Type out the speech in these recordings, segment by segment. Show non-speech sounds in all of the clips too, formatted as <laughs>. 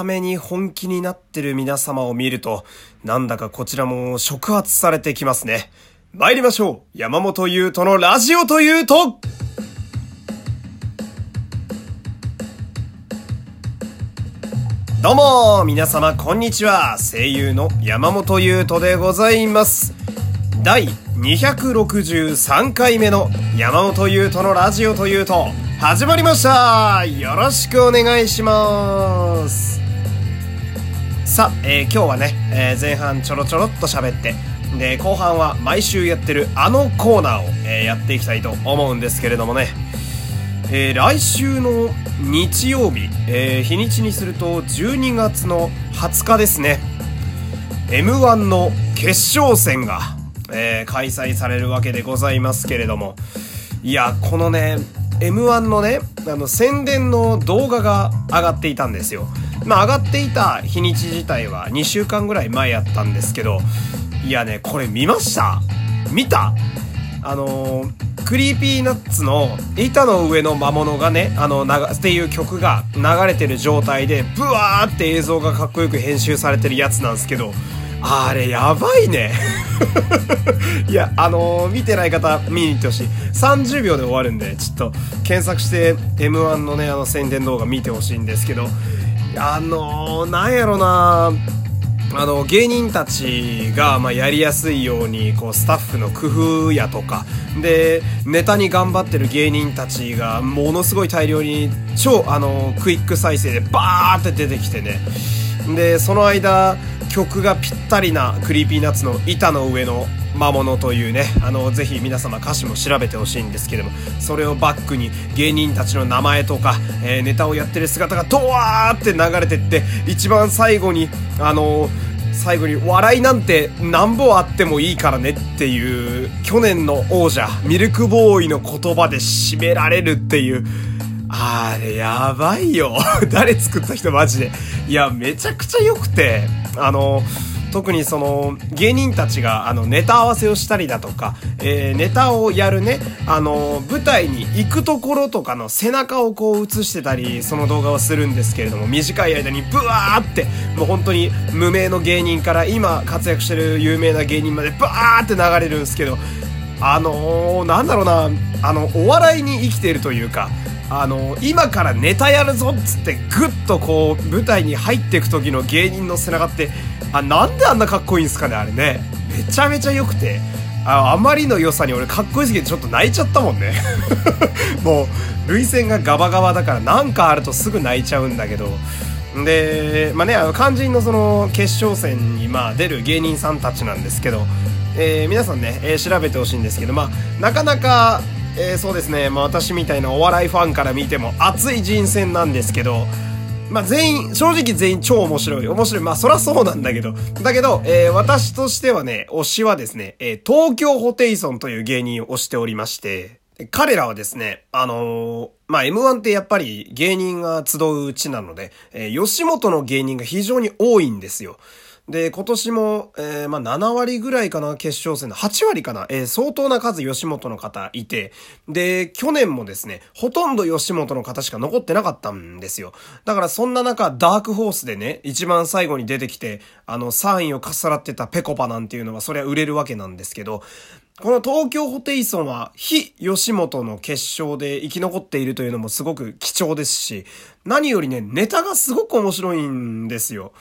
ために本気になってる皆様を見ると、なんだかこちらも触発されてきますね。参りましょう。山本優斗のラジオというとどうも皆様こんにちは。声優の山本優斗でございます。第263回目の山本優斗のラジオというと始まりました。よろしくお願いします。さあ、えー、今日はね、えー、前半ちょろちょろっと喋ってで後半は毎週やってるあのコーナーを、えー、やっていきたいと思うんですけれどもね、えー、来週の日曜日、えー、日にちにすると12月の20日ですね。M1 の決勝戦が、えー、開催されるわけでございますけれども。いやこのね M1 のね、あの、宣伝の動画が上がっていたんですよ。まあ、上がっていた日にち自体は2週間ぐらい前やったんですけど、いやね、これ見ました見たあのー、 Creepy Nuts の板の上の魔物がね、あの、なが、っていう曲が流れてる状態で、ブワーって映像がかっこよく編集されてるやつなんですけど、あれやばいね。<laughs> いや、あのー、見てない方見に行ってほしい。30秒で終わるんで、ちょっと検索して M1 のね、あの宣伝動画見てほしいんですけど、あのー、なんやろなあの、芸人たちが、まあ、やりやすいように、こう、スタッフの工夫やとか、で、ネタに頑張ってる芸人たちが、ものすごい大量に、超、あの、クイック再生でバーって出てきてね。で、その間、曲がぴったりな Creepy Nuts の板の上の魔物というね、あの、ぜひ皆様歌詞も調べてほしいんですけども、それをバックに芸人たちの名前とか、えー、ネタをやってる姿がドワーって流れてって、一番最後に、あの最後に笑いなんてなんぼあってもいいからねっていう去年の王者ミルクボーイの言葉で締められるっていうあれやばいよ。<laughs> 誰作った人マジで。いやめちゃくちゃ良くて。あの、特にその芸人たちがあのネタ合わせをしたりだとか、えー、ネタをやるね、あの、舞台に行くところとかの背中をこう映してたり、その動画をするんですけれども、短い間にブワーって、もう本当に無名の芸人から今活躍してる有名な芸人までブワーって流れるんですけど、あのー、なんだろうな、あの、お笑いに生きているというか、あの今からネタやるぞっつってグッとこう舞台に入っていく時の芸人の背中ってあなんであんなかっこいいんですかねあれね。めちゃめちゃ良くて。ああまりの良さに俺かっこいいすぎてちょっと泣いちゃったもんね。<laughs> もう涙腺がガバガバだからなんかあるとすぐ泣いちゃうんだけど。でまあねあの肝心のその決勝戦にまあ出る芸人さんたちなんですけど。えー、皆さんね、えー、調べてほしいんですけど、まあ、なかなかえー、そうですね、まあ、私みたいなお笑いファンから見ても熱い人選なんですけど、まあ、全員、正直全員超面白い。面白い。まあ、そらそうなんだけど。だけど、えー、私としてはね、推しはですね、えー、東京ホテイソンという芸人を推しておりまして、彼らはですね、あの、まあ、M1 ってやっぱり芸人が集う地なので、え、吉本の芸人が非常に多いんですよ。で、今年も、えー、まあ、7割ぐらいかな、決勝戦の8割かな、えー、相当な数吉本の方いて、で、去年もですね、ほとんど吉本の方しか残ってなかったんですよ。だからそんな中、ダークホースでね、一番最後に出てきて、あの、3位をかっさらってたペコパなんていうのは、そりゃ売れるわけなんですけど、この東京ホテイソンは非吉本の決勝で生き残っているというのもすごく貴重ですし、何よりね、ネタがすごく面白いんですよ。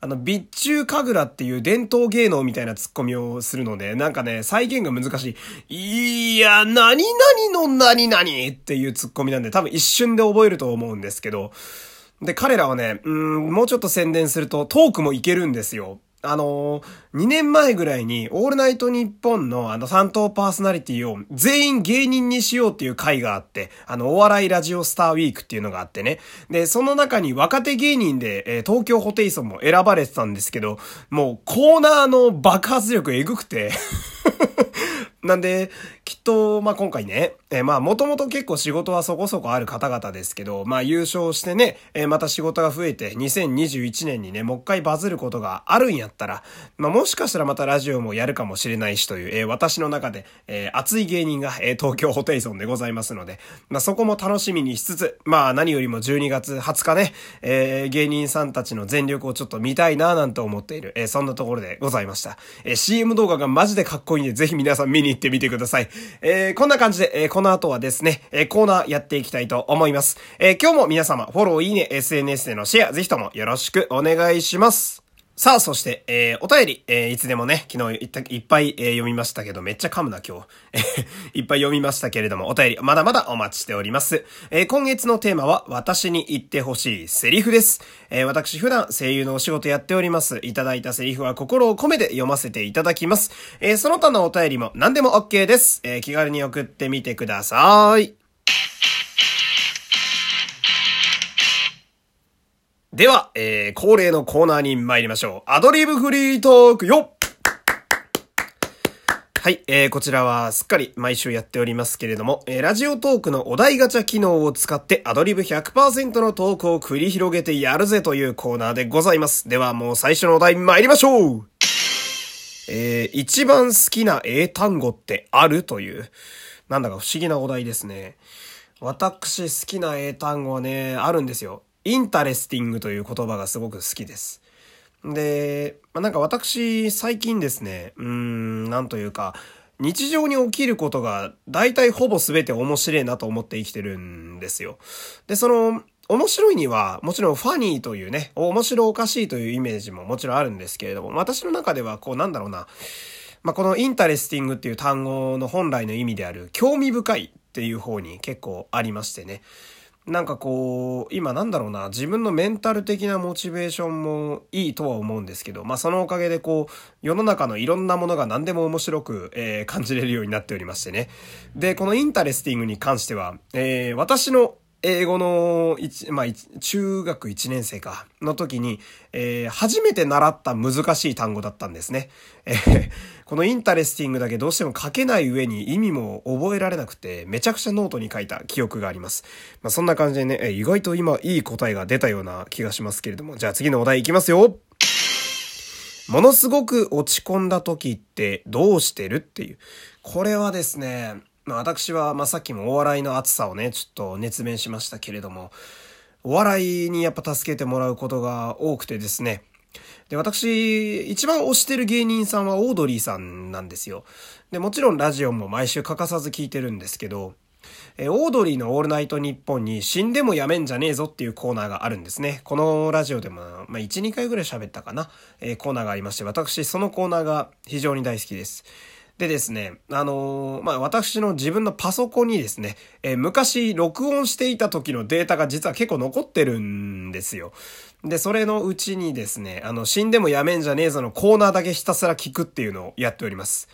あの、備中神楽っていう伝統芸能みたいなツッコミをするので、なんかね、再現が難しい。いや、何々の何々っていうツッコミなんで、多分一瞬で覚えると思うんですけど、で、彼らはね、うん、もうちょっと宣伝するとトークもいけるんですよ。あのー、2年前ぐらいに、オールナイトニッポンのあの担当パーソナリティを全員芸人にしようっていう会があって、あの、お笑いラジオスターウィークっていうのがあってね。で、その中に若手芸人で、えー、東京ホテイソンも選ばれてたんですけど、もうコーナーの爆発力えぐくて <laughs> なんで、きっと、まあ、今回ね、えー、まあ、もともと結構仕事はそこそこある方々ですけど、まあ、優勝してね、えー、また仕事が増えて、2021年にね、もう一回バズることがあるんやったら、まあ、もしかしたらまたラジオもやるかもしれないしという、えー、私の中で、えー、熱い芸人が、えー、東京ホテイソンでございますので、まあ、そこも楽しみにしつつ、まあ、何よりも12月20日ね、えー、芸人さんたちの全力をちょっと見たいなぁなんて思っている、えー、そんなところでございました。えー、CM 動画がマジでかっこいいんで、ぜひ皆さん見に行ってみてください。えー、こんな感じで、えー、この後はですね、えー、コーナーやっていきたいと思います。えー、今日も皆様、フォロー、いいね、SNS でのシェア、ぜひともよろしくお願いします。さあ、そして、えー、お便り、えー、いつでもね、昨日いったいっぱい、えー、読みましたけど、めっちゃ噛むな、今日。いっぱい読みましたけれども、お便り、まだまだお待ちしております。えー、今月のテーマは、私に言ってほしいセリフです。えー、私、普段声優のお仕事やっております。いただいたセリフは心を込めて読ませていただきます。えー、その他のお便りも何でも OK です。えー、気軽に送ってみてください。では、えー、恒例のコーナーに参りましょう。アドリブフリートークよはい、えー、こちらはすっかり毎週やっておりますけれども、えー、 Radiotalk のお題ガチャ機能を使ってアドリブ100%のトークを繰り広げてやるぜというコーナーでございます。ではもう最初のお題参りましょうえー、一番好きな英単語ってあるという、なんだか不思議なお題ですね。私好きな英単語はね、あるんですよ。 interesting という言葉がすごく好きです。で、まあ、なんか私最近ですね、うーん、なんというか、日常に起きることが大体ほぼ全て面白いなと思って生きてるんですよ。で、その、面白いには、もちろん funny というね、面白おかしいというイメージももちろんあるんですけれども、私の中ではこうなんだろうな、まあ、この interesting っていう単語の本来の意味である興味深いっていう方に結構ありましてね。なんかこう、今なんだろうな、自分のメンタル的なモチベーションもいいとは思うんですけど、まあそのおかげでこう、世の中のいろんなものが何でも面白く、えー、感じれるようになっておりましてね。で、この interesting に関しては、えー、私の英語の一、まあ、中学1年生か、の時に、えー、初めて習った難しい単語だったんですね。えー、この interesting だけどうしても書けない上に意味も覚えられなくて、めちゃくちゃノートに書いた記憶があります。まあ、そんな感じでね、意外と今いい答えが出たような気がしますけれども、じゃあ次のお題いきますよものすごく落ち込んだ時ってどうしてるっていう。これはですね、まあ私は、まあさっきもお笑いの熱さをね、ちょっと熱弁しましたけれども、お笑いにやっぱ助けてもらうことが多くてですね。で、私、一番推してる芸人さんはオードリーさんなんですよ。で、もちろんラジオも毎週欠かさず聞いてるんですけど、えオードリーのオールナイトニッポンに死んでもやめんじゃねえぞっていうコーナーがあるんですね。このラジオでも、まあ、1、2回ぐらい喋ったかな、えー、コーナーがありまして、私、そのコーナーが非常に大好きです。でですね、あのー、まあ、私の自分のパソコンにですね、えー、昔録音していた時のデータが実は結構残ってるんですよ。で、それのうちにですね、あの、死んでもやめんじゃねえぞのコーナーだけひたすら聞くっていうのをやっております。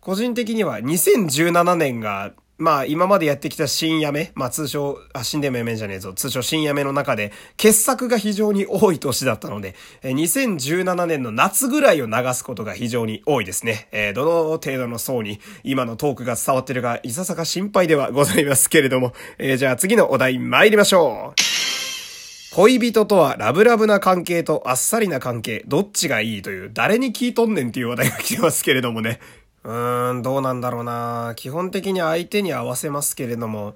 個人的には2017年がまあ今までやってきた新やめ、まあ通称、あ、新でもやめんじゃねえぞ、通称新やめの中で、傑作が非常に多い年だったので、2017年の夏ぐらいを流すことが非常に多いですね。えー、どの程度の層に今のトークが伝わってるか、いささか心配ではございますけれども、えー、じゃあ次のお題参りましょう。恋人とはラブラブな関係とあっさりな関係、どっちがいいという、誰に聞いとんねんっていう話題が来てますけれどもね。うーん、どうなんだろうな。基本的に相手に合わせますけれども、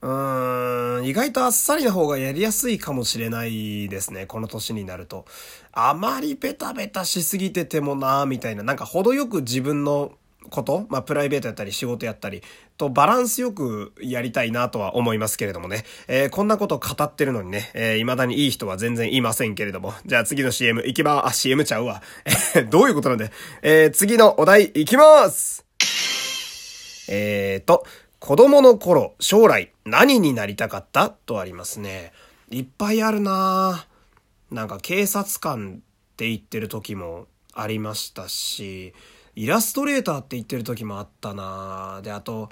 うーん、意外とあっさりな方がやりやすいかもしれないですね。この年になると。あまりベタベタしすぎててもなみたいな。なんか程よく自分のこと、まあ、プライベートやったり仕事やったりとバランスよくやりたいなとは思いますけれどもね。えー、こんなこと語ってるのにね、えー、未だにいい人は全然いませんけれども。じゃあ次の CM 行きまーあ、CM ちゃうわ。どういうことなんで。えー、次のお題行きますえーと、子供の頃、将来何になりたかったとありますね。いっぱいあるななんか警察官って言ってる時もありましたし、イラストレーターって言ってる時もあったなで、あと、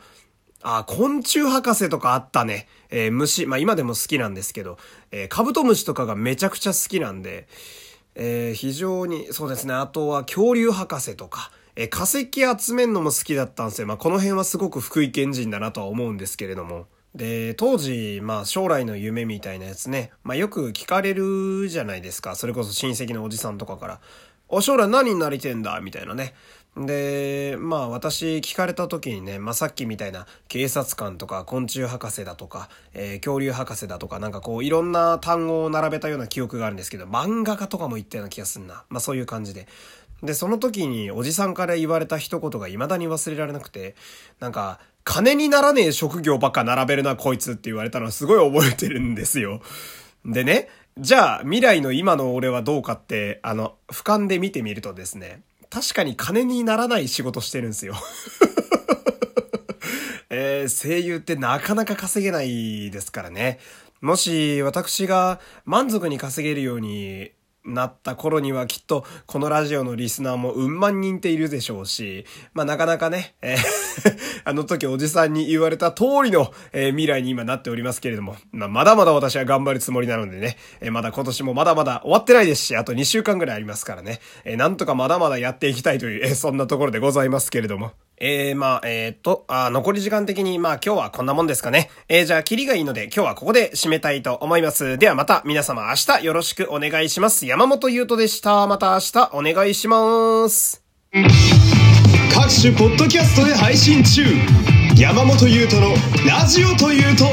あ、昆虫博士とかあったね。えー、虫、まあ今でも好きなんですけど、えー、カブトムシとかがめちゃくちゃ好きなんで、えー、非常に、そうですね。あとは恐竜博士とか、え化石集めるのも好きだったんですよ。まあ、この辺はすごく福井県人だなとは思うんですけれども。で、当時、まあ将来の夢みたいなやつね、まあよく聞かれるじゃないですか。それこそ親戚のおじさんとかから。お、将来何になりてんだ？みたいなね。で、まあ私聞かれた時にね、まあさっきみたいな警察官とか昆虫博士だとか、えー、恐竜博士だとかなんかこういろんな単語を並べたような記憶があるんですけど、漫画家とかも言ったような気がすんな。まあそういう感じで。で、その時におじさんから言われた一言が未だに忘れられなくて、なんか、金にならねえ職業ばっか並べるなこいつって言われたのはすごい覚えてるんですよ。でね、じゃあ未来の今の俺はどうかって、あの、俯瞰で見てみるとですね、確かに金にならない仕事してるんですよ。<laughs> えー、声優ってなかなか稼げないですからね。もし私が満足に稼げるようになった頃にはきっとこのラジオのリスナーもうん万人っているでしょうし、まあなかなかね、えー <laughs> あの時おじさんに言われた通りの、えー、未来に今なっておりますけれども、まあまだまだ私は頑張るつもりなのでね、えー、まだ今年もまだまだ終わってないですし、あと2週間ぐらいありますからね、えー、なんとかまだまだやっていきたいという、えー、そんなところでございますけれども。えー、まあ、えー、っと、あ、残り時間的に、まあ今日はこんなもんですかね。えー、じゃあ、キリがいいので、今日はここで締めたいと思います。ではまた皆様明日よろしくお願いします。山本優斗でした。また明日お願いします。各種ポッドキャストで配信中。山本優斗のラジオというと、